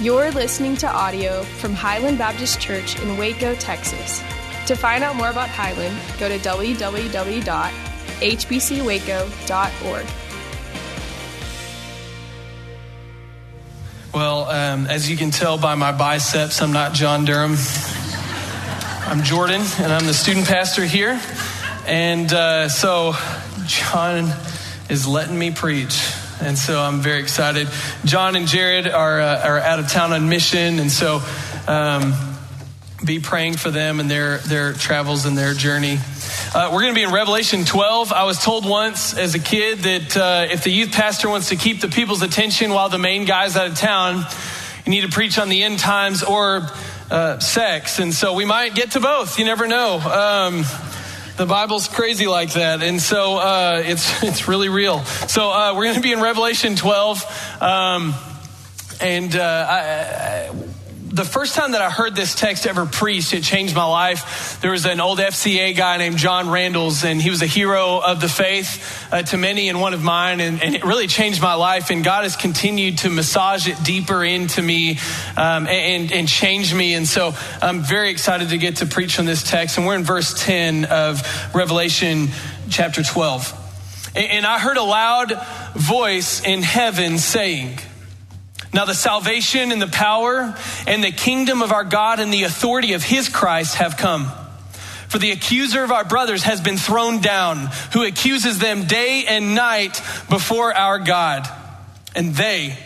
You're listening to audio from Highland Baptist Church in Waco, Texas. To find out more about Highland, go to www.hbcwaco.org. Well, um, as you can tell by my biceps, I'm not John Durham. I'm Jordan, and I'm the student pastor here. And uh, so, John is letting me preach. And so I'm very excited. John and Jared are, uh, are out of town on mission. And so um, be praying for them and their, their travels and their journey. Uh, we're going to be in Revelation 12. I was told once as a kid that uh, if the youth pastor wants to keep the people's attention while the main guy's out of town, you need to preach on the end times or uh, sex. And so we might get to both. You never know. Um, the Bible's crazy like that, and so uh, it's it's really real. So uh, we're going to be in Revelation 12, um, and uh, I, I, the first time that I heard this text ever preached, it changed my life. There was an old FCA guy named John Randalls, and he was a hero of the faith uh, to many and one of mine, and, and, it really changed my life. And God has continued to massage it deeper into me um, and, and change me. And so I'm very excited to get to preach on this text. And we're in verse 10 of Revelation chapter 12. and, and I heard a loud voice in heaven saying, now, the salvation and the power and the kingdom of our God and the authority of his Christ have come. For the accuser of our brothers has been thrown down, who accuses them day and night before our God. And they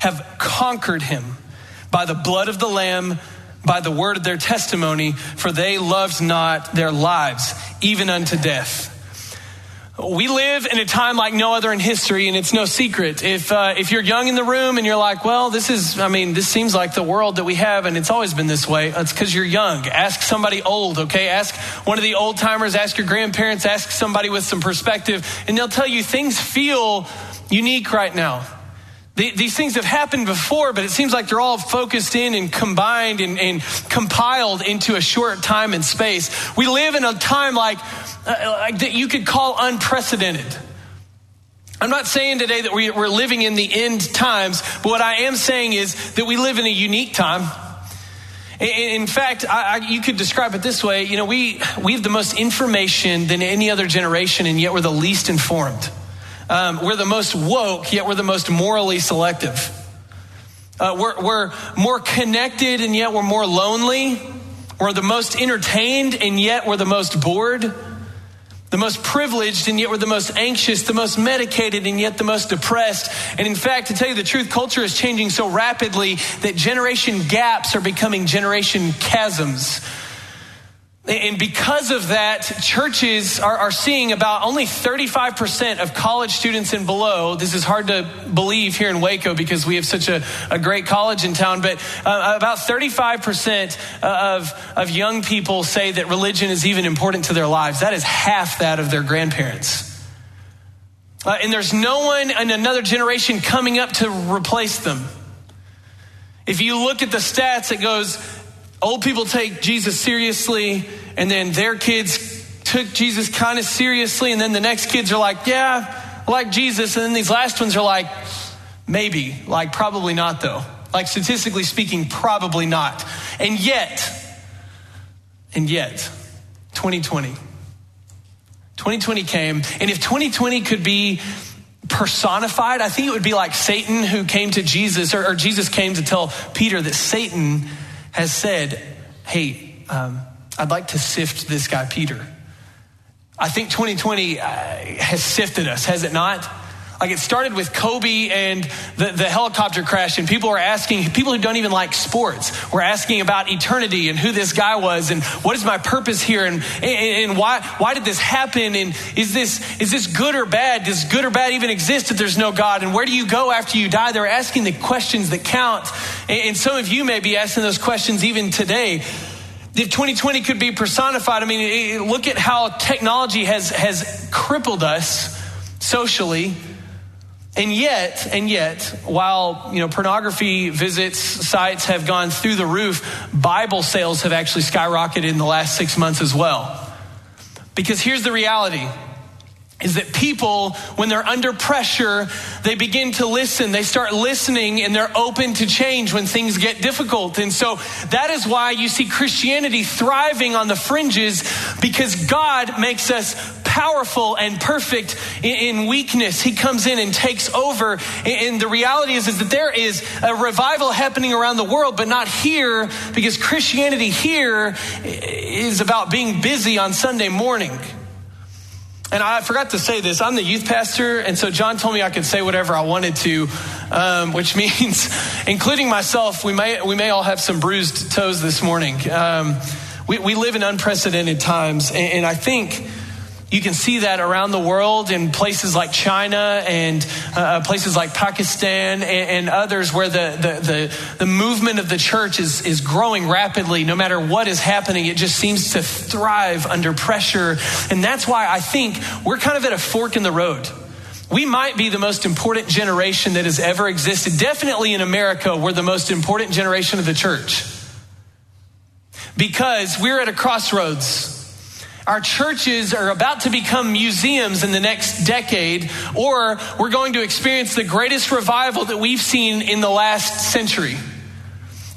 have conquered him by the blood of the Lamb, by the word of their testimony, for they loved not their lives, even unto death. We live in a time like no other in history, and it's no secret. If, uh, if you're young in the room and you're like, well, this is, I mean, this seems like the world that we have, and it's always been this way, it's because you're young. Ask somebody old, okay? Ask one of the old timers, ask your grandparents, ask somebody with some perspective, and they'll tell you things feel unique right now. These things have happened before, but it seems like they're all focused in and combined and, and compiled into a short time and space. We live in a time like uh, like that you could call unprecedented. I'm not saying today that we, are living in the end times, but what I am saying is that we live in a unique time. In fact, I, I, you could describe it this way. You know, we, we have the most information than any other generation, and yet we're the least informed. Um, we're the most woke, yet we're the most morally selective. Uh, we're, we're more connected, and yet we're more lonely. We're the most entertained, and yet we're the most bored the most privileged and yet we're the most anxious, the most medicated and yet the most depressed. And in fact, to tell you the truth, culture is changing so rapidly that generation gaps are becoming generation chasms. And because of that, churches are, are, seeing about only 35% of college students and below. This is hard to believe here in Waco because we have such a, a great college in town, but uh, about 35% of, of young people say that religion is even important to their lives. That is half that of their grandparents. Uh, and there's no one in another generation coming up to replace them. If you look at the stats, it goes old people take Jesus seriously, and then their kids took Jesus kind of seriously, and then the next kids are like, yeah, I like Jesus, and then these last ones are like, maybe, like probably not though. Like statistically speaking, probably not. And yet, and yet, 2020. 2020 came, and if 2020 could be personified, I think it would be like Satan who came to Jesus, or, or Jesus came to tell Peter that Satan has said, Hey, um, I'd like to sift this guy, Peter. I think 2020 uh, has sifted us, has it not? Like it started with Kobe and the, the helicopter crash, and people are asking, people who don't even like sports, were asking about eternity and who this guy was and what is my purpose here and, and, and why, why did this happen and is this, is this good or bad? Does good or bad even exist if there's no God? And where do you go after you die? They're asking the questions that count. And, and some of you may be asking those questions even today if 2020 could be personified, I mean, look at how technology has, has crippled us socially. And yet, and yet, while you know pornography visits sites have gone through the roof, Bible sales have actually skyrocketed in the last six months as well. Because here's the reality: is that people, when they're under pressure, they begin to listen. They start listening and they're open to change when things get difficult. And so that is why you see Christianity thriving on the fringes because God makes us powerful and perfect in, weakness. He comes in and takes over. And the reality is, is that there is a revival happening around the world, but not here because Christianity here is about being busy on Sunday morning. And I forgot to say this. I'm the youth pastor, and so John told me I could say whatever I wanted to, um, which means, including myself, we may we may all have some bruised toes this morning. Um, we, we live in unprecedented times, and, and I think you can see that around the world in places like China and uh, places like Pakistan and, and others where the, the, the, the, movement of the church is, is growing rapidly. No matter what is happening, it just seems to thrive under pressure. And that's why I think we're kind of at a fork in the road. We might be the most important generation that has ever existed. Definitely in America, we're the most important generation of the church. Because we're at a crossroads our churches are about to become museums in the next decade, or we're going to experience the greatest revival that we've seen in the last century.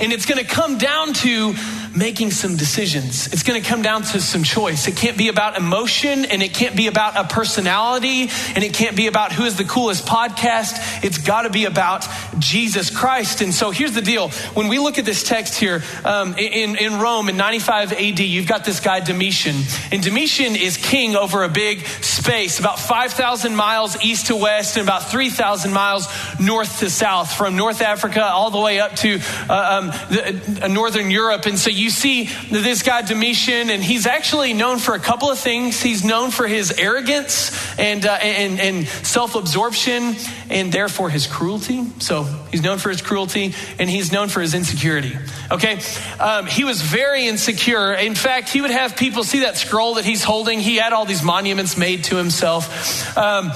And it's going to come down to making some decisions. It's going to come down to some choice. It can't be about emotion and it can't be about a personality and it can't be about who is the coolest podcast. It's got to be about Jesus Christ. And so here's the deal. When we look at this text here um, in, in Rome in 95 AD, you've got this guy Domitian. And Domitian is king over a big space, about 5,000 miles east to west and about 3,000 miles north to south, from North Africa all the way up to uh, um, the, uh, Northern Europe. And so you see this guy Domitian, and he's actually known for a couple of things. He's known for his arrogance and, uh, and, and self absorption, and therefore his cruelty. So he's known for his cruelty, and he's known for his insecurity. Okay? Um, he was very insecure. In fact, he would have people see that scroll that he's holding. He had all these monuments made to himself. Um,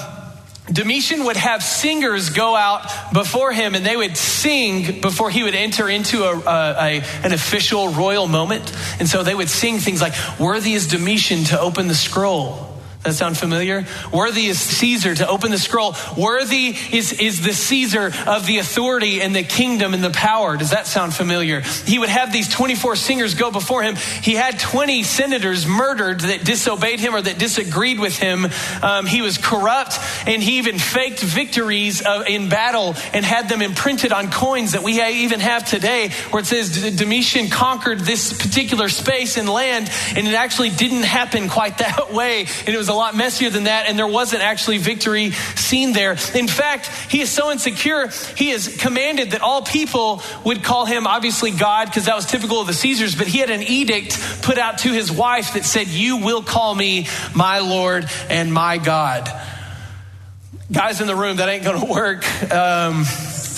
Domitian would have singers go out before him and they would sing before he would enter into a, a, a, an official royal moment. And so they would sing things like, Worthy is Domitian to open the scroll. That sound familiar? Worthy is Caesar to open the scroll. Worthy is, is the Caesar of the authority and the kingdom and the power. Does that sound familiar? He would have these 24 singers go before him. He had 20 senators murdered that disobeyed him or that disagreed with him. Um, he was corrupt and he even faked victories uh, in battle and had them imprinted on coins that we even have today where it says Domitian conquered this particular space and land and it actually didn't happen quite that way. And it was a lot messier than that, and there wasn't actually victory seen there. In fact, he is so insecure, he has commanded that all people would call him obviously God, because that was typical of the Caesars, but he had an edict put out to his wife that said, You will call me my Lord and my God. Guys in the room, that ain't gonna work. Um,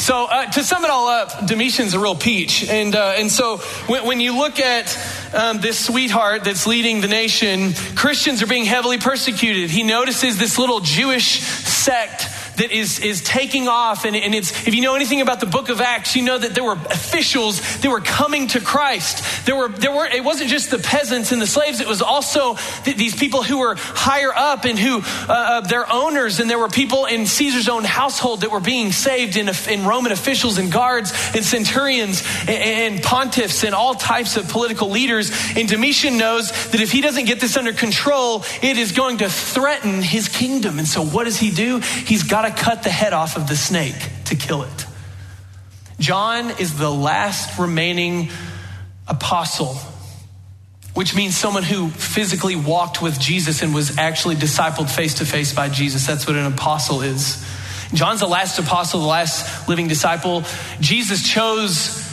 so uh, to sum it all up, Domitian's a real peach, and uh, and so when, when, you look at um, this sweetheart that's leading the nation, Christians are being heavily persecuted. He notices this little Jewish sect that is, is taking off. And, and it's, if you know anything about the book of Acts, you know that there were officials that were coming to Christ. There were, there were, it wasn't just the peasants and the slaves, it was also th- these people who were higher up and who, uh, uh, their owners, and there were people in Caesar's own household that were being saved in, in Roman officials and guards and centurions and, and pontiffs and all types of political leaders. And Domitian knows that if he doesn't get this under control, it is going to threaten his kingdom. And so what does he do? He's got to cut the head off of the snake to kill it. John is the last remaining apostle, which means someone who physically walked with Jesus and was actually discipled face to face by Jesus. That's what an apostle is. John's the last apostle, the last living disciple. Jesus chose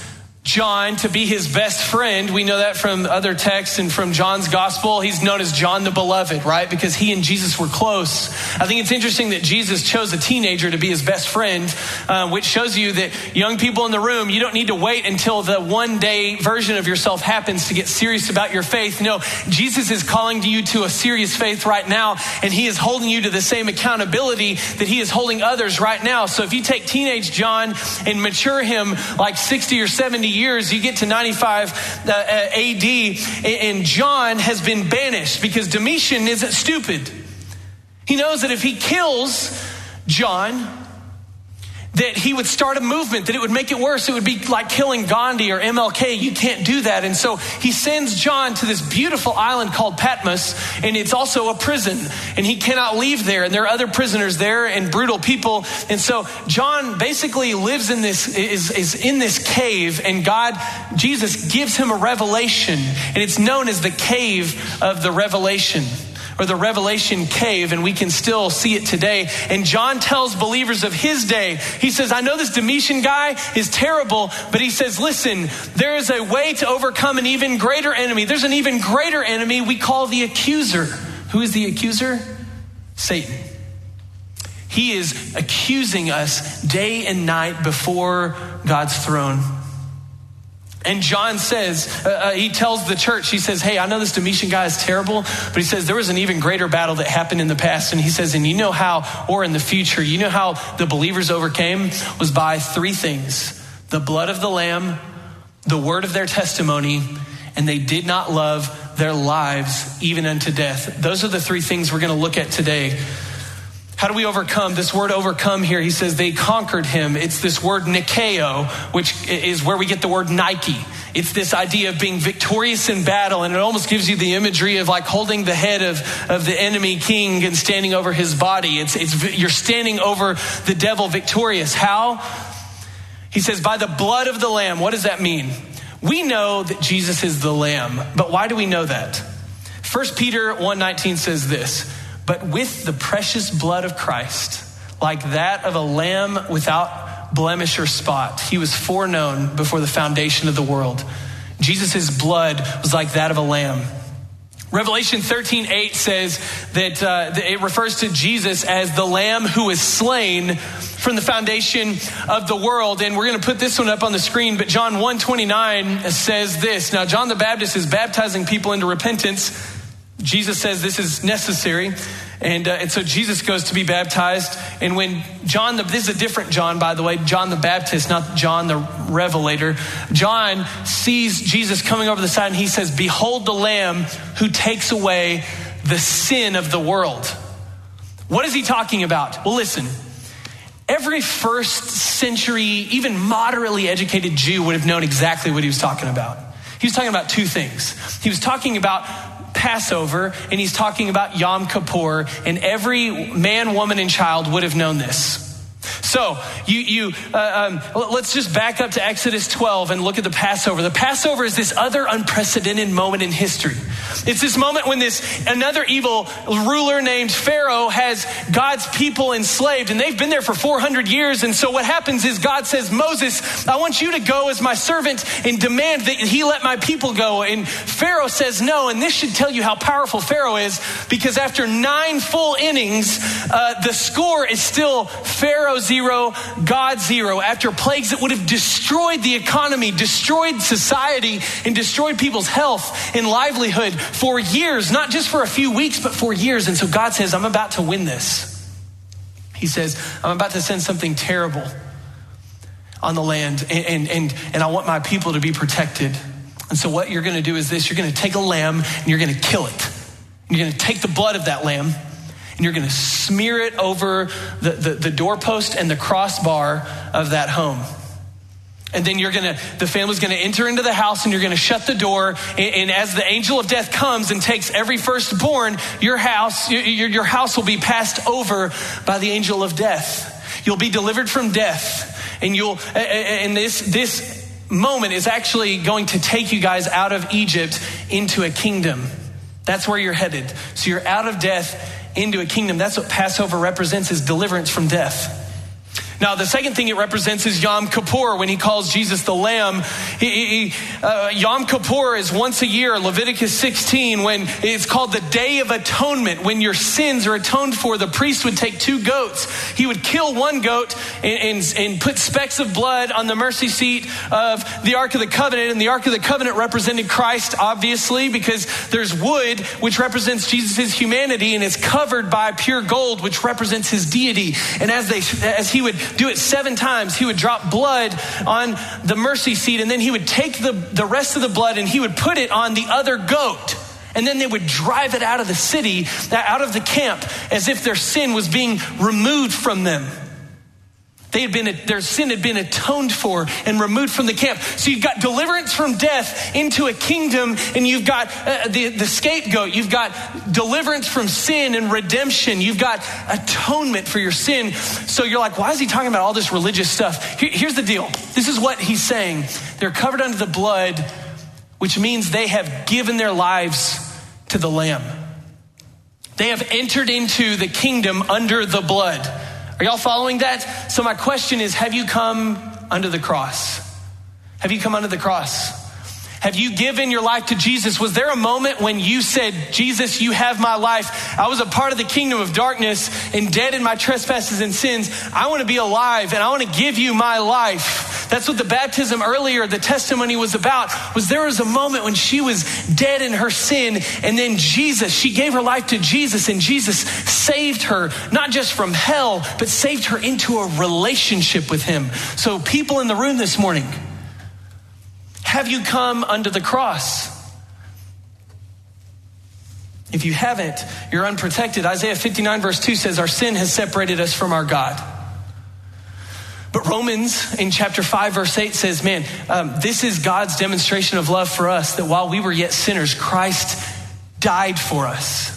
John to be his best friend. We know that from other texts and from John's gospel. He's known as John the Beloved, right? Because he and Jesus were close. I think it's interesting that Jesus chose a teenager to be his best friend, uh, which shows you that young people in the room, you don't need to wait until the one day version of yourself happens to get serious about your faith. No, Jesus is calling you to a serious faith right now, and he is holding you to the same accountability that he is holding others right now. So if you take teenage John and mature him like 60 or 70 years, you get to 95 uh, AD, and John has been banished because Domitian isn't stupid. He knows that if he kills John, that he would start a movement, that it would make it worse. It would be like killing Gandhi or MLK. You can't do that. And so he sends John to this beautiful island called Patmos, and it's also a prison, and he cannot leave there. And there are other prisoners there and brutal people. And so John basically lives in this, is, is in this cave, and God, Jesus gives him a revelation, and it's known as the cave of the revelation or the Revelation cave, and we can still see it today. And John tells believers of his day, he says, I know this Domitian guy is terrible, but he says, listen, there is a way to overcome an even greater enemy. There's an even greater enemy we call the accuser. Who is the accuser? Satan. He is accusing us day and night before God's throne. And John says, uh, uh, he tells the church, he says, Hey, I know this Domitian guy is terrible, but he says there was an even greater battle that happened in the past. And he says, And you know how, or in the future, you know how the believers overcame was by three things the blood of the Lamb, the word of their testimony, and they did not love their lives even unto death. Those are the three things we're going to look at today. How do we overcome? This word overcome here, he says they conquered him. It's this word nikeo, which is where we get the word Nike. It's this idea of being victorious in battle, and it almost gives you the imagery of like holding the head of, of the enemy king and standing over his body. It's, it's, you're standing over the devil victorious. How? He says, by the blood of the Lamb. What does that mean? We know that Jesus is the Lamb, but why do we know that? 1 Peter 1.19 says this, but with the precious blood of Christ, like that of a lamb without blemish or spot, he was foreknown before the foundation of the world. Jesus' blood was like that of a lamb. Revelation 13, 8 says that, uh, that it refers to Jesus as the lamb who was slain from the foundation of the world. And we're going to put this one up on the screen, but John 1 29 says this. Now, John the Baptist is baptizing people into repentance Jesus says this is necessary. And, uh, and so Jesus goes to be baptized. And when John, the, this is a different John, by the way, John the Baptist, not John the Revelator. John sees Jesus coming over the side and he says, Behold the Lamb who takes away the sin of the world. What is he talking about? Well, listen. Every first century, even moderately educated Jew would have known exactly what he was talking about. He was talking about two things. He was talking about Passover and he's talking about Yom Kippur, and every man, woman, and child would have known this. So, you, you uh, um, let's just back up to Exodus 12 and look at the Passover. The Passover is this other unprecedented moment in history. It's this moment when this another evil ruler named Pharaoh has God's people enslaved, and they've been there for 400 years. And so, what happens is God says, Moses, I want you to go as my servant and demand that he let my people go. And Pharaoh says no. And this should tell you how powerful Pharaoh is, because after nine full innings, uh, the score is still Pharaoh zero, God zero. After plagues that would have destroyed the economy, destroyed society, and destroyed people's health and livelihood for years, not just for a few weeks, but for years. And so God says, I'm about to win this. He says, I'm about to send something terrible on the land, and, and, and, and I want my people to be protected. And so, what you're going to do is this you're going to take a lamb and you're going to kill it. You're going to take the blood of that lamb and you're going to smear it over the, the, the doorpost and the crossbar of that home. And then you're gonna, the family's gonna enter into the house and you're gonna shut the door. And, and as the angel of death comes and takes every firstborn, your house, your, your house will be passed over by the angel of death. You'll be delivered from death. And you'll, and this, this moment is actually going to take you guys out of Egypt into a kingdom. That's where you're headed. So you're out of death into a kingdom. That's what Passover represents is deliverance from death. Now, the second thing it represents is Yom Kippur when he calls Jesus the Lamb. He, he, uh, Yom Kippur is once a year, Leviticus 16, when it's called the Day of Atonement. When your sins are atoned for, the priest would take two goats. He would kill one goat and, and, and put specks of blood on the mercy seat of the Ark of the Covenant. And the Ark of the Covenant represented Christ, obviously, because there's wood, which represents Jesus' humanity, and it's covered by pure gold, which represents his deity. And as, they, as he would do it seven times. He would drop blood on the mercy seat, and then he would take the, the rest of the blood and he would put it on the other goat. And then they would drive it out of the city, out of the camp, as if their sin was being removed from them. They had been, their sin had been atoned for and removed from the camp. So you've got deliverance from death into a kingdom, and you've got uh, the, the scapegoat. You've got deliverance from sin and redemption. You've got atonement for your sin. So you're like, why is he talking about all this religious stuff? Here, here's the deal this is what he's saying. They're covered under the blood, which means they have given their lives to the Lamb. They have entered into the kingdom under the blood. Are y'all following that? So, my question is Have you come under the cross? Have you come under the cross? Have you given your life to Jesus? Was there a moment when you said, Jesus, you have my life? I was a part of the kingdom of darkness and dead in my trespasses and sins. I want to be alive and I want to give you my life. That's what the baptism earlier, the testimony was about, was there was a moment when she was dead in her sin and then Jesus, she gave her life to Jesus and Jesus saved her, not just from hell, but saved her into a relationship with him. So people in the room this morning, have you come under the cross? If you haven't, you're unprotected. Isaiah 59, verse 2 says, Our sin has separated us from our God. But Romans in chapter 5, verse 8 says, Man, um, this is God's demonstration of love for us that while we were yet sinners, Christ died for us.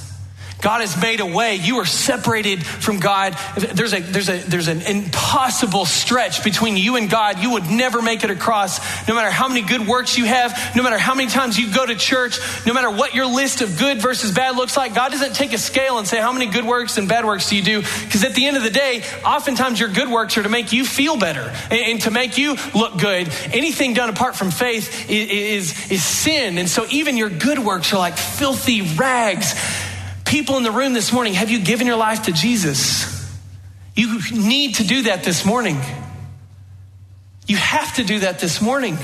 God has made a way. You are separated from God. There's a there's a there's an impossible stretch between you and God. You would never make it across, no matter how many good works you have, no matter how many times you go to church, no matter what your list of good versus bad looks like. God doesn't take a scale and say how many good works and bad works do you do, because at the end of the day, oftentimes your good works are to make you feel better and, and to make you look good. Anything done apart from faith is, is is sin, and so even your good works are like filthy rags People in the room this morning, have you given your life to Jesus? You need to do that this morning. You have to do that this morning.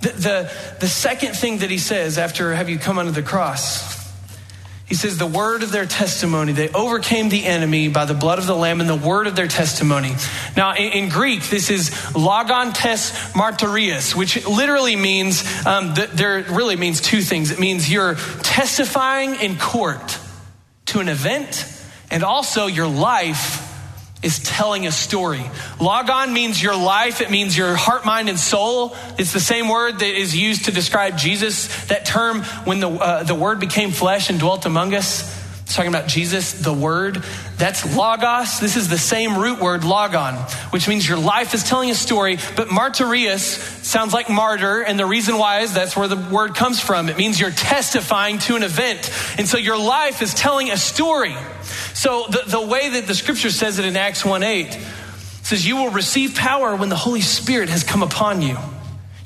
The, the, the, second thing that he says after have you come under the cross, he says, the word of their testimony. They overcame the enemy by the blood of the Lamb and the word of their testimony. Now, in, in Greek, this is logon tes martyrius, which literally means, um, th- there really means two things. It means you're testifying in court to an event, and also your life is telling a story. Logon means your life, it means your heart, mind, and soul. It's the same word that is used to describe Jesus. That term, when the, uh, the word became flesh and dwelt among us, it's talking about Jesus, the Word. That's logos. This is the same root word, logon, which means your life is telling a story. But martyrius sounds like martyr, and the reason why is that's where the word comes from. It means you're testifying to an event. And so your life is telling a story. So the, the way that the scripture says it in Acts 1 8 says, You will receive power when the Holy Spirit has come upon you.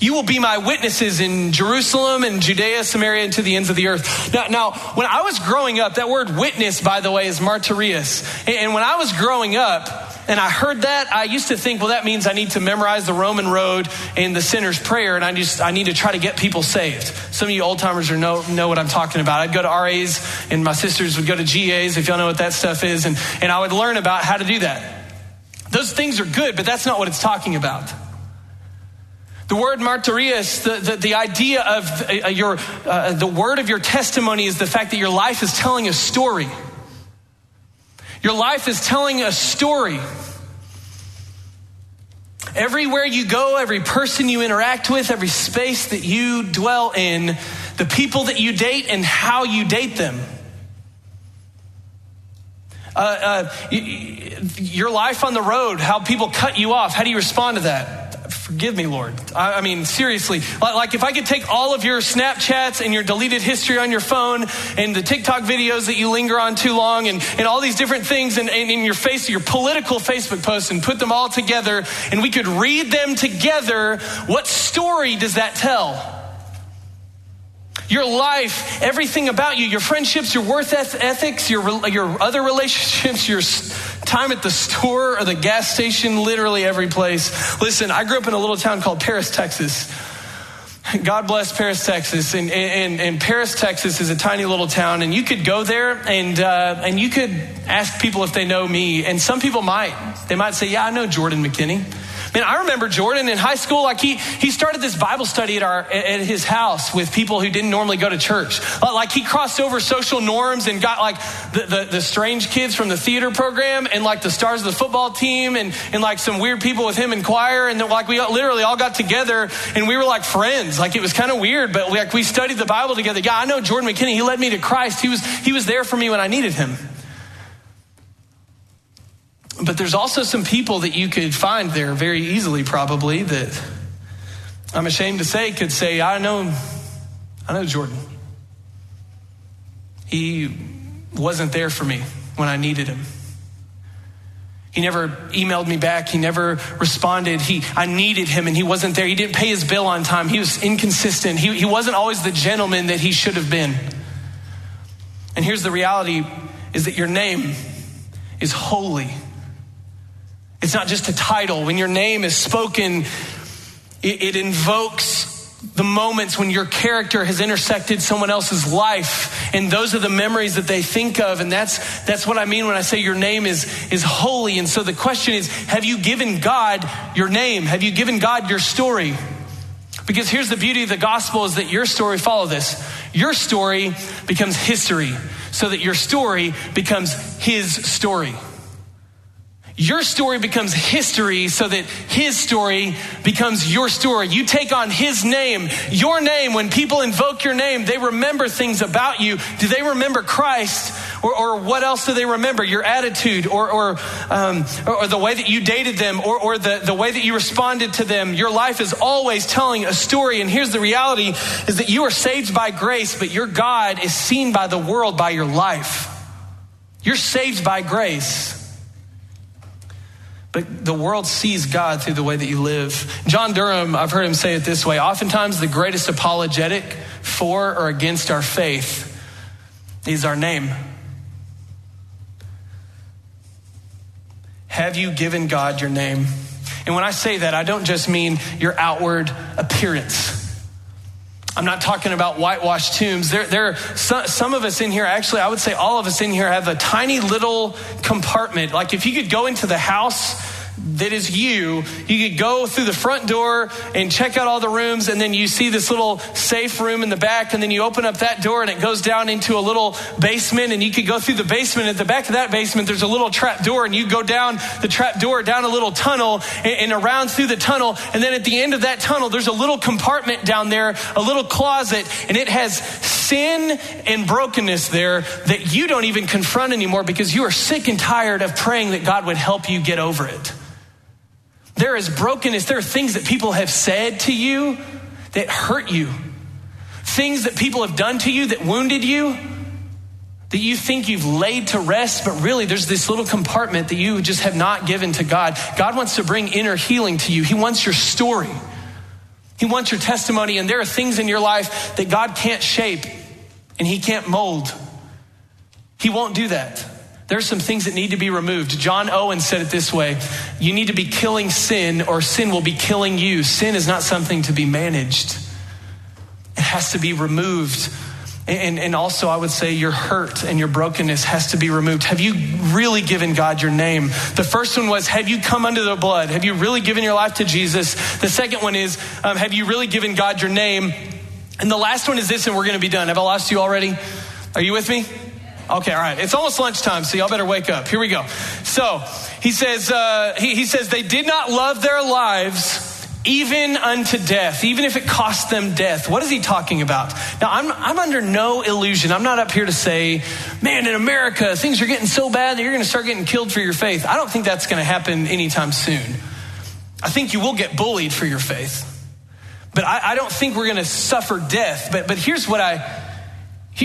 You will be my witnesses in Jerusalem and Judea, Samaria, and to the ends of the earth. Now, now, when I was growing up, that word witness, by the way, is martyrius. And when I was growing up, and I heard that, I used to think, well, that means I need to memorize the Roman road and the sinner's prayer, and I just I need to try to get people saved. Some of you old timers know know what I'm talking about. I'd go to RAs, and my sisters would go to GAs, if y'all know what that stuff is, and, and I would learn about how to do that. Those things are good, but that's not what it's talking about. The word martyrius, the, the, the idea of uh, your, uh, the word of your testimony is the fact that your life is telling a story. Your life is telling a story. Everywhere you go, every person you interact with, every space that you dwell in, the people that you date and how you date them. Uh, uh, your life on the road, how people cut you off, how do you respond to that? Forgive me, Lord. I, I mean, seriously. Like, like, if I could take all of your Snapchats and your deleted history on your phone and the TikTok videos that you linger on too long and, and all these different things and, in your face, your political Facebook posts and put them all together and we could read them together, what story does that tell? Your life, everything about you, your friendships, your worth ethics, your, your other relationships, your time at the store or the gas station, literally every place. Listen, I grew up in a little town called Paris, Texas. God bless Paris, Texas. And, and, and, Paris, Texas is a tiny little town, and you could go there and, uh, and you could ask people if they know me. And some people might. They might say, Yeah, I know Jordan McKinney. Man, I remember Jordan in high school. Like he he started this Bible study at our at his house with people who didn't normally go to church. Like he crossed over social norms and got like the, the, the strange kids from the theater program and like the stars of the football team and and like some weird people with him in choir and like we literally all got together and we were like friends. Like it was kind of weird, but like we studied the Bible together. Yeah, I know Jordan McKinney. He led me to Christ. He was he was there for me when I needed him. But there's also some people that you could find there very easily, probably, that I'm ashamed to say could say, I know, I know Jordan. He wasn't there for me when I needed him. He never emailed me back. He never responded. He, I needed him and he wasn't there. He didn't pay his bill on time. He was inconsistent. He, he wasn't always the gentleman that he should have been. And here's the reality is that your name is holy. It's not just a title. When your name is spoken, it, it invokes the moments when your character has intersected someone else's life. And those are the memories that they think of. And that's that's what i mean when i say your name is is holy. And so the question is have you given god your name? Have you given god your story? Because here's the beauty of the gospel is that your story follow this your story becomes history so that your story becomes his story your story becomes history so that his story becomes your story. You take on his name, your name. When people invoke your name, they remember things about you. Do they remember Christ? Or, or what else do they remember? Your attitude or, or, um, or the way that you dated them or, or the, the way that you responded to them. Your life is always telling a story. And here's the reality is that you are saved by grace, but your God is seen by the world by your life. You're saved by grace. But the world sees God through the way that you live. John Durham, I've heard him say it this way oftentimes the greatest apologetic for or against our faith is our name. Have you given God your name? And when I say that, I don't just mean your outward appearance. I'm not talking about whitewashed tombs. There, there some, some, of us in here, actually, I would say all of us in here have a tiny little compartment. Like if you could go into the house that is you, you could go through the front door and check out all the rooms, and then you see this little safe room in the back, and then you open up that door and it goes down into a little basement, and you could go through the basement. At the back of that basement, there's a little trap door, and you go down the trap door, down a little tunnel, and, and around through the tunnel, and then at the end of that tunnel, there's a little compartment down there, a little closet, and it has sin and brokenness there that you don't even confront anymore because you are sick and tired of praying that God would help you get over it. There is brokenness. There are things that people have said to you that hurt you, things that people have done to you that wounded you, that you think you've laid to rest, but really there's this little compartment that you just have not given to God. God wants to bring inner healing to you, He wants your story. He wants your testimony, and there are things in your life that God can't shape and He can't mold. He won't do that. There's some things that need to be removed. John Owen said it this way You need to be killing sin, or sin will be killing you. Sin is not something to be managed, it has to be removed. And, and also, I would say your hurt and your brokenness has to be removed. Have you really given God your name? The first one was, Have you come under the blood? Have you really given your life to Jesus? The second one is, um, Have you really given God your name? And the last one is this, and we're going to be done. Have I lost you already? Are you with me? Okay, all right. It's almost lunchtime, so y'all better wake up. Here we go. So he says, uh, he, he says, they did not love their lives even unto death, even if it cost them death. What is he talking about? Now, I'm, I'm under no illusion. I'm not up here to say, man, in America, things are getting so bad that you're going to start getting killed for your faith. I don't think that's going to happen anytime soon. I think you will get bullied for your faith. But I, I don't think we're going to suffer death. But, but here's what I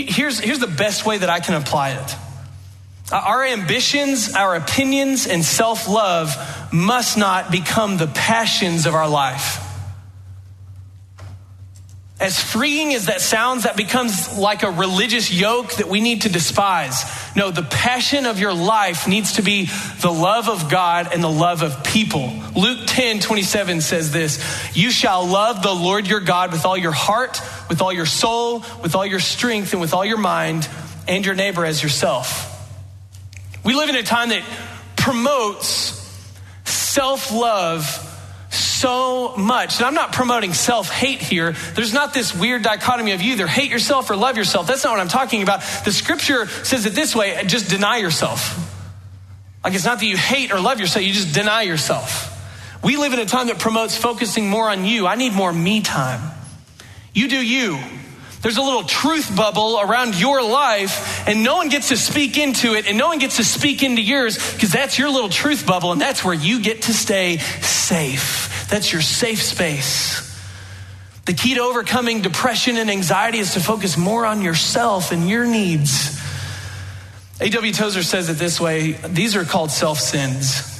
Here's, here's the best way that I can apply it. Uh, our ambitions, our opinions, and self love must not become the passions of our life. As freeing as that sounds, that becomes like a religious yoke that we need to despise. No, the passion of your life needs to be the love of God and the love of people. Luke 10 27 says this You shall love the Lord your God with all your heart, with all your soul, with all your strength, and with all your mind, and your neighbor as yourself. We live in a time that promotes self love so much. And I'm not promoting self hate here. There's not this weird dichotomy of you either hate yourself or love yourself. That's not what I'm talking about. The scripture says it this way just deny yourself. Like it's not that you hate or love yourself, you just deny yourself. We live in a time that promotes focusing more on you. I need more me time. You do you. There's a little truth bubble around your life, and no one gets to speak into it, and no one gets to speak into yours because that's your little truth bubble, and that's where you get to stay safe. That's your safe space. The key to overcoming depression and anxiety is to focus more on yourself and your needs. A.W. Tozer says it this way these are called self sins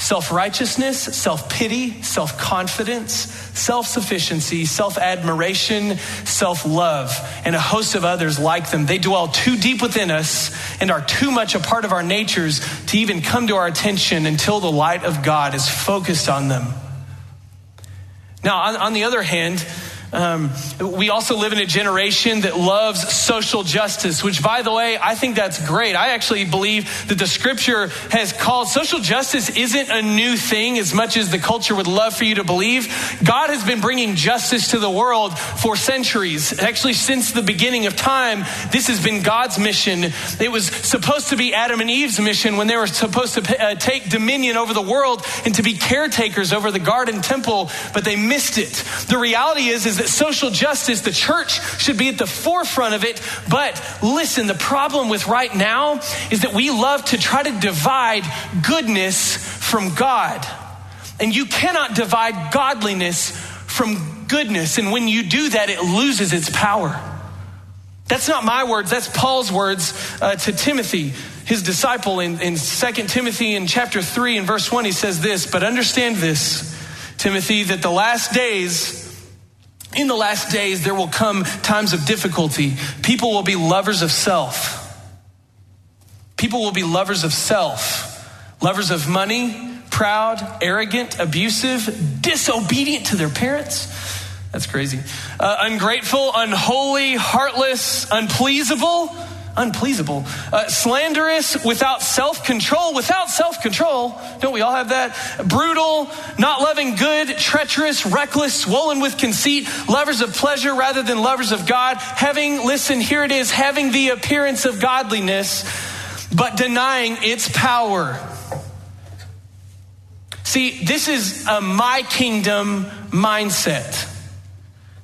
self righteousness, self pity, self confidence, self sufficiency, self admiration, self love, and a host of others like them. They dwell too deep within us and are too much a part of our natures to even come to our attention until the light of God is focused on them. Now, on, on the other hand, um, we also live in a generation that loves social justice, which, by the way, I think that's great. I actually believe that the scripture has called social justice isn't a new thing as much as the culture would love for you to believe. God has been bringing justice to the world for centuries. Actually, since the beginning of time, this has been God's mission. It was supposed to be Adam and Eve's mission when they were supposed to uh, take dominion over the world and to be caretakers over the garden temple, but they missed it. The reality is, is that social justice, the church should be at the forefront of it. But listen, the problem with right now is that we love to try to divide goodness from God. And you cannot divide godliness from goodness. And when you do that, it loses its power. That's not my words, that's Paul's words uh, to Timothy, his disciple in, in 2 Timothy in chapter 3 and verse 1. He says this, but understand this, Timothy, that the last days in the last days, there will come times of difficulty. People will be lovers of self. People will be lovers of self, lovers of money, proud, arrogant, abusive, disobedient to their parents. That's crazy. Uh, ungrateful, unholy, heartless, unpleasable unpleasable, uh, slanderous, without self control, without self control. Don't we all have that? Brutal, not loving good, treacherous, reckless, swollen with conceit, lovers of pleasure rather than lovers of God, having, listen, here it is, having the appearance of godliness, but denying its power. See, this is a my kingdom mindset.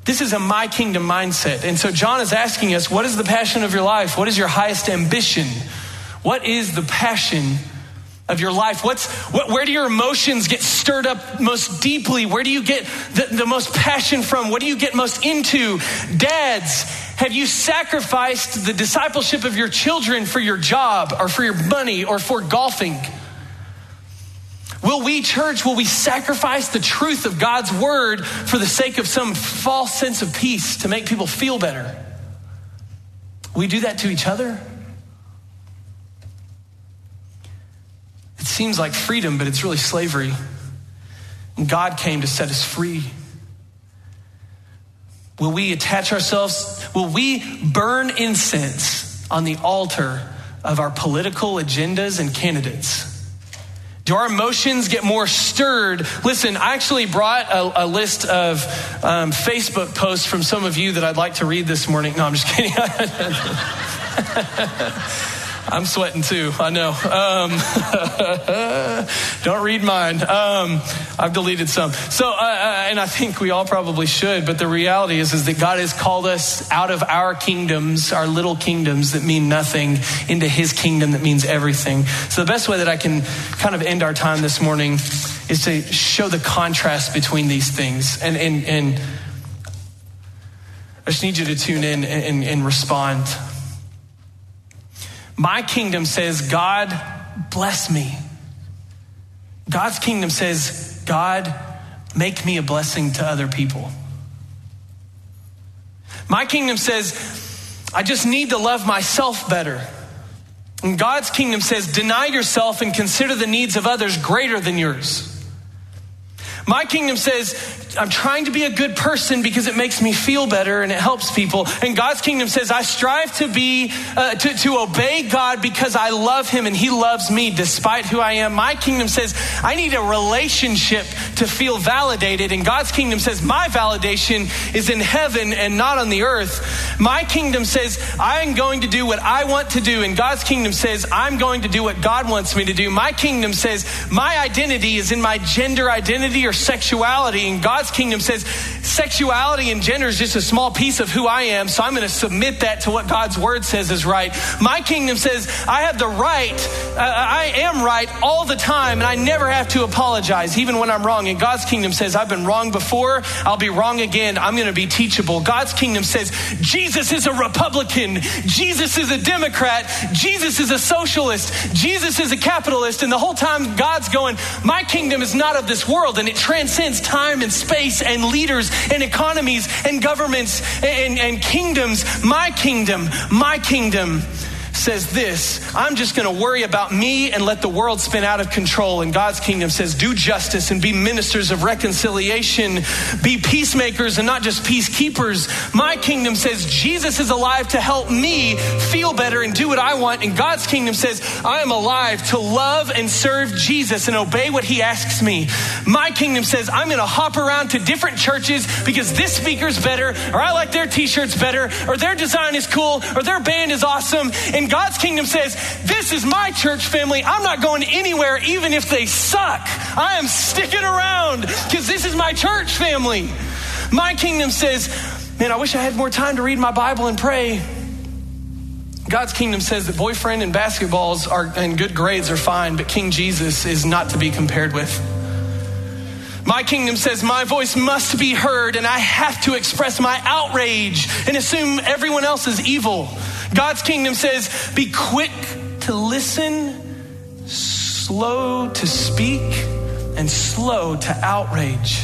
This is a my kingdom mindset. And so John is asking us, what is the passion of your life? What is your highest ambition? What is the passion of your life? What's, what, where do your emotions get stirred up most deeply? Where do you get the, the most passion from? What do you get most into? Dads, have you sacrificed the discipleship of your children for your job or for your money or for golfing? Will we, church, will we sacrifice the truth of God's word for the sake of some false sense of peace to make people feel better? We do that to each other? It seems like freedom, but it's really slavery. And God came to set us free. Will we attach ourselves? Will we burn incense on the altar of our political agendas and candidates? Do our emotions get more stirred? Listen, I actually brought a, a list of um, Facebook posts from some of you that I'd like to read this morning. No, I'm just kidding. I'm sweating too. I know. Um, don't read mine. Um, I've deleted some. So, uh, uh, and I think we all probably should. But the reality is, is that God has called us out of our kingdoms, our little kingdoms that mean nothing, into His kingdom that means everything. So, the best way that I can kind of end our time this morning is to show the contrast between these things. And and and I just need you to tune in and, and, and respond. My kingdom says, God, bless me. God's kingdom says, God, make me a blessing to other people. My kingdom says, I just need to love myself better. And God's kingdom says, deny yourself and consider the needs of others greater than yours. My kingdom says, I'm trying to be a good person because it makes me feel better and it helps people. And God's kingdom says, I strive to be, uh, to, to obey God because I love Him and He loves me despite who I am. My kingdom says, I need a relationship to feel validated. And God's kingdom says, my validation is in heaven and not on the earth. My kingdom says, I'm going to do what I want to do. And God's kingdom says, I'm going to do what God wants me to do. My kingdom says, my identity is in my gender identity or sexuality. And God's kingdom says sexuality and gender is just a small piece of who I am, so I'm going to submit that to what God's word says is right. My kingdom says I have the right, uh, I am right all the time, and I never have to apologize, even when I'm wrong. And God's kingdom says I've been wrong before, I'll be wrong again, I'm going to be teachable. God's kingdom says Jesus is a Republican, Jesus is a Democrat, Jesus is a socialist, Jesus is a capitalist, and the whole time God's going, My kingdom is not of this world, and it transcends time and space and leaders and economies and governments and, and kingdoms. My kingdom, my kingdom says this I'm just going to worry about me and let the world spin out of control. And God's kingdom says, do justice and be ministers of reconciliation, be peacemakers and not just peacekeepers. My kingdom says, Jesus is alive to help me feel better and do what I want. And God's kingdom says, I am alive to love and serve Jesus and obey what he asks me. My kingdom says, I'm going to hop around to different churches because this speaker's better, or I like their t shirts better, or their design is cool, or their band is awesome. And God's kingdom says, This is my church family. I'm not going anywhere, even if they suck. I am sticking around because this is my church family. My kingdom says, Man, I wish I had more time to read my Bible and pray. God's kingdom says that boyfriend and basketballs are, and good grades are fine, but King Jesus is not to be compared with. My kingdom says my voice must be heard, and I have to express my outrage and assume everyone else is evil. God's kingdom says, be quick to listen, slow to speak, and slow to outrage.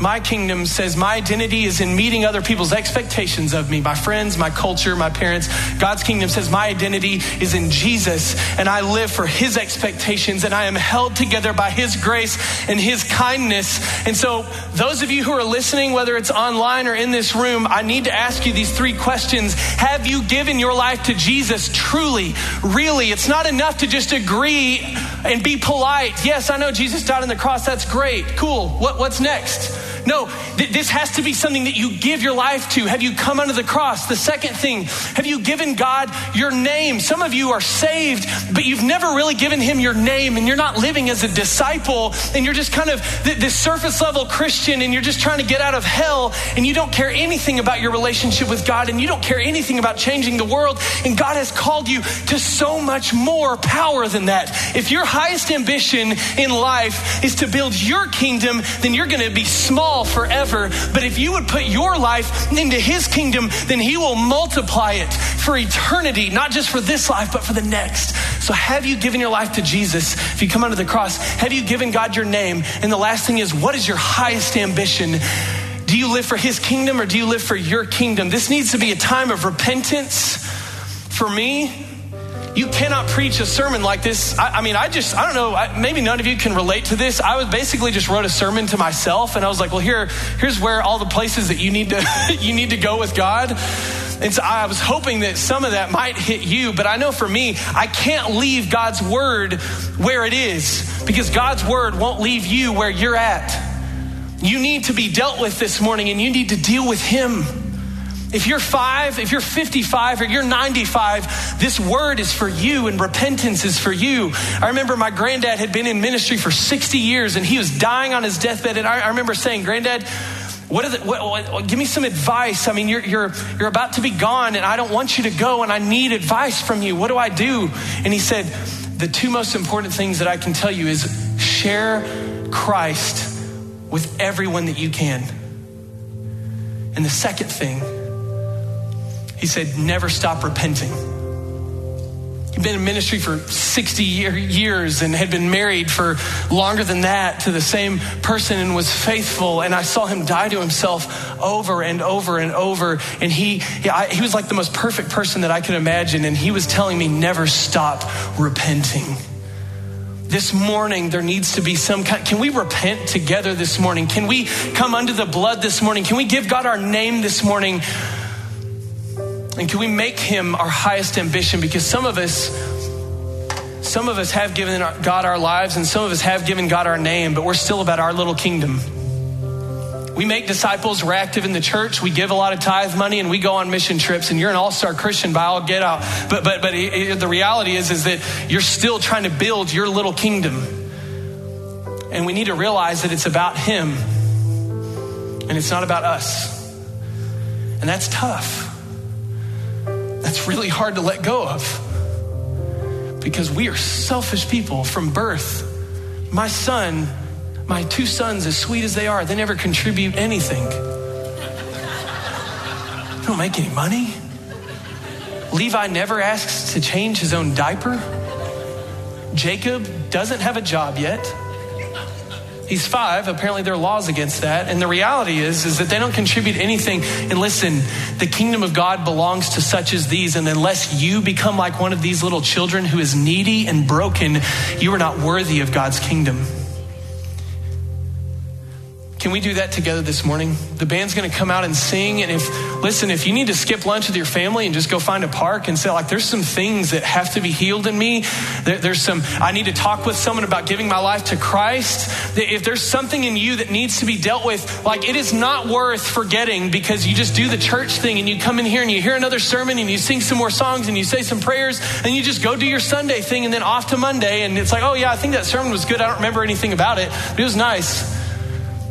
My kingdom says my identity is in meeting other people's expectations of me, my friends, my culture, my parents. God's kingdom says my identity is in Jesus and I live for his expectations and I am held together by his grace and his kindness. And so, those of you who are listening, whether it's online or in this room, I need to ask you these three questions. Have you given your life to Jesus truly, really? It's not enough to just agree and be polite. Yes, I know Jesus died on the cross. That's great. Cool. What, what's next? No, th- this has to be something that you give your life to. Have you come under the cross? The second thing, have you given God your name? Some of you are saved, but you've never really given him your name and you're not living as a disciple and you're just kind of th- this surface level Christian and you're just trying to get out of hell and you don't care anything about your relationship with God and you don't care anything about changing the world. And God has called you to so much more power than that. If your highest ambition in life is to build your kingdom, then you're going to be small small forever. But if you would put your life into His kingdom, then He will multiply it for eternity, not just for this life, but for the next. So, have you given your life to Jesus? If you come under the cross, have you given God your name? And the last thing is, what is your highest ambition? Do you live for His kingdom or do you live for your kingdom? This needs to be a time of repentance for me you cannot preach a sermon like this. I, I mean, I just, I don't know, I, maybe none of you can relate to this. I was basically just wrote a sermon to myself and I was like, well, here, here's where all the places that you need to, you need to go with God. And so I was hoping that some of that might hit you, but I know for me, I can't leave God's word where it is because God's word won't leave you where you're at. You need to be dealt with this morning and you need to deal with Him. If you're five, if you're 55, or you're 95, this word is for you and repentance is for you. I remember my granddad had been in ministry for 60 years and he was dying on his deathbed. And I, I remember saying, Granddad, what, what, what, give me some advice. I mean, you're, you're, you're about to be gone and I don't want you to go and I need advice from you. What do I do? And he said, The two most important things that I can tell you is share Christ with everyone that you can. And the second thing, he said, never stop repenting. He'd been in ministry for 60 year, years and had been married for longer than that to the same person and was faithful. And I saw him die to himself over and over and over. And he, he, I, he was like the most perfect person that I could imagine. And he was telling me, never stop repenting. this morning there needs to be some kind can we repent together this morning can we come under the blood this morning can we give god our name this morning and can we make him our highest ambition because some of us some of us have given god our lives and some of us have given god our name but we're still about our little kingdom we make disciples, we're active in the church, we give a lot of tithe money, and we go on mission trips, and you're an all-star Christian by all get out. But but but it, the reality is is that you're still trying to build your little kingdom. And we need to realize that it's about him. And it's not about us. And that's tough. That's really hard to let go of. Because we are selfish people from birth. My son my two sons, as sweet as they are, they never contribute anything. They don't make any money. Levi never asks to change his own diaper. Jacob doesn't have a job yet. He's five. Apparently, there are laws against that. And the reality is, is that they don't contribute anything. And listen, the kingdom of God belongs to such as these. And unless you become like one of these little children who is needy and broken, you are not worthy of God's kingdom. Can we do that together this morning? The band's going to come out and sing. And if, listen, if you need to skip lunch with your family and just go find a park and say, like, there's some things that have to be healed in me. There, there's some, I need to talk with someone about giving my life to Christ. If there's something in you that needs to be dealt with, like, it is not worth forgetting because you just do the church thing and you come in here and you hear another sermon and you sing some more songs and you say some prayers and you just go do your Sunday thing and then off to Monday. And it's like, oh, yeah, I think that sermon was good. I don't remember anything about it, but it was nice.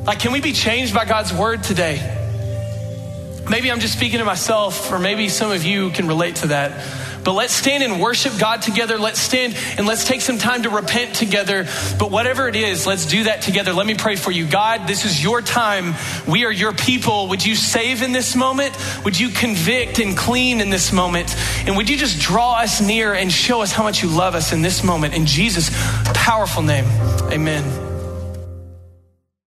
Like, can we be changed by God's word today? Maybe I'm just speaking to myself, or maybe some of you can relate to that. But let's stand and worship God together. Let's stand and let's take some time to repent together. But whatever it is, let's do that together. Let me pray for you. God, this is your time. We are your people. Would you save in this moment? Would you convict and clean in this moment? And would you just draw us near and show us how much you love us in this moment? In Jesus' powerful name, amen.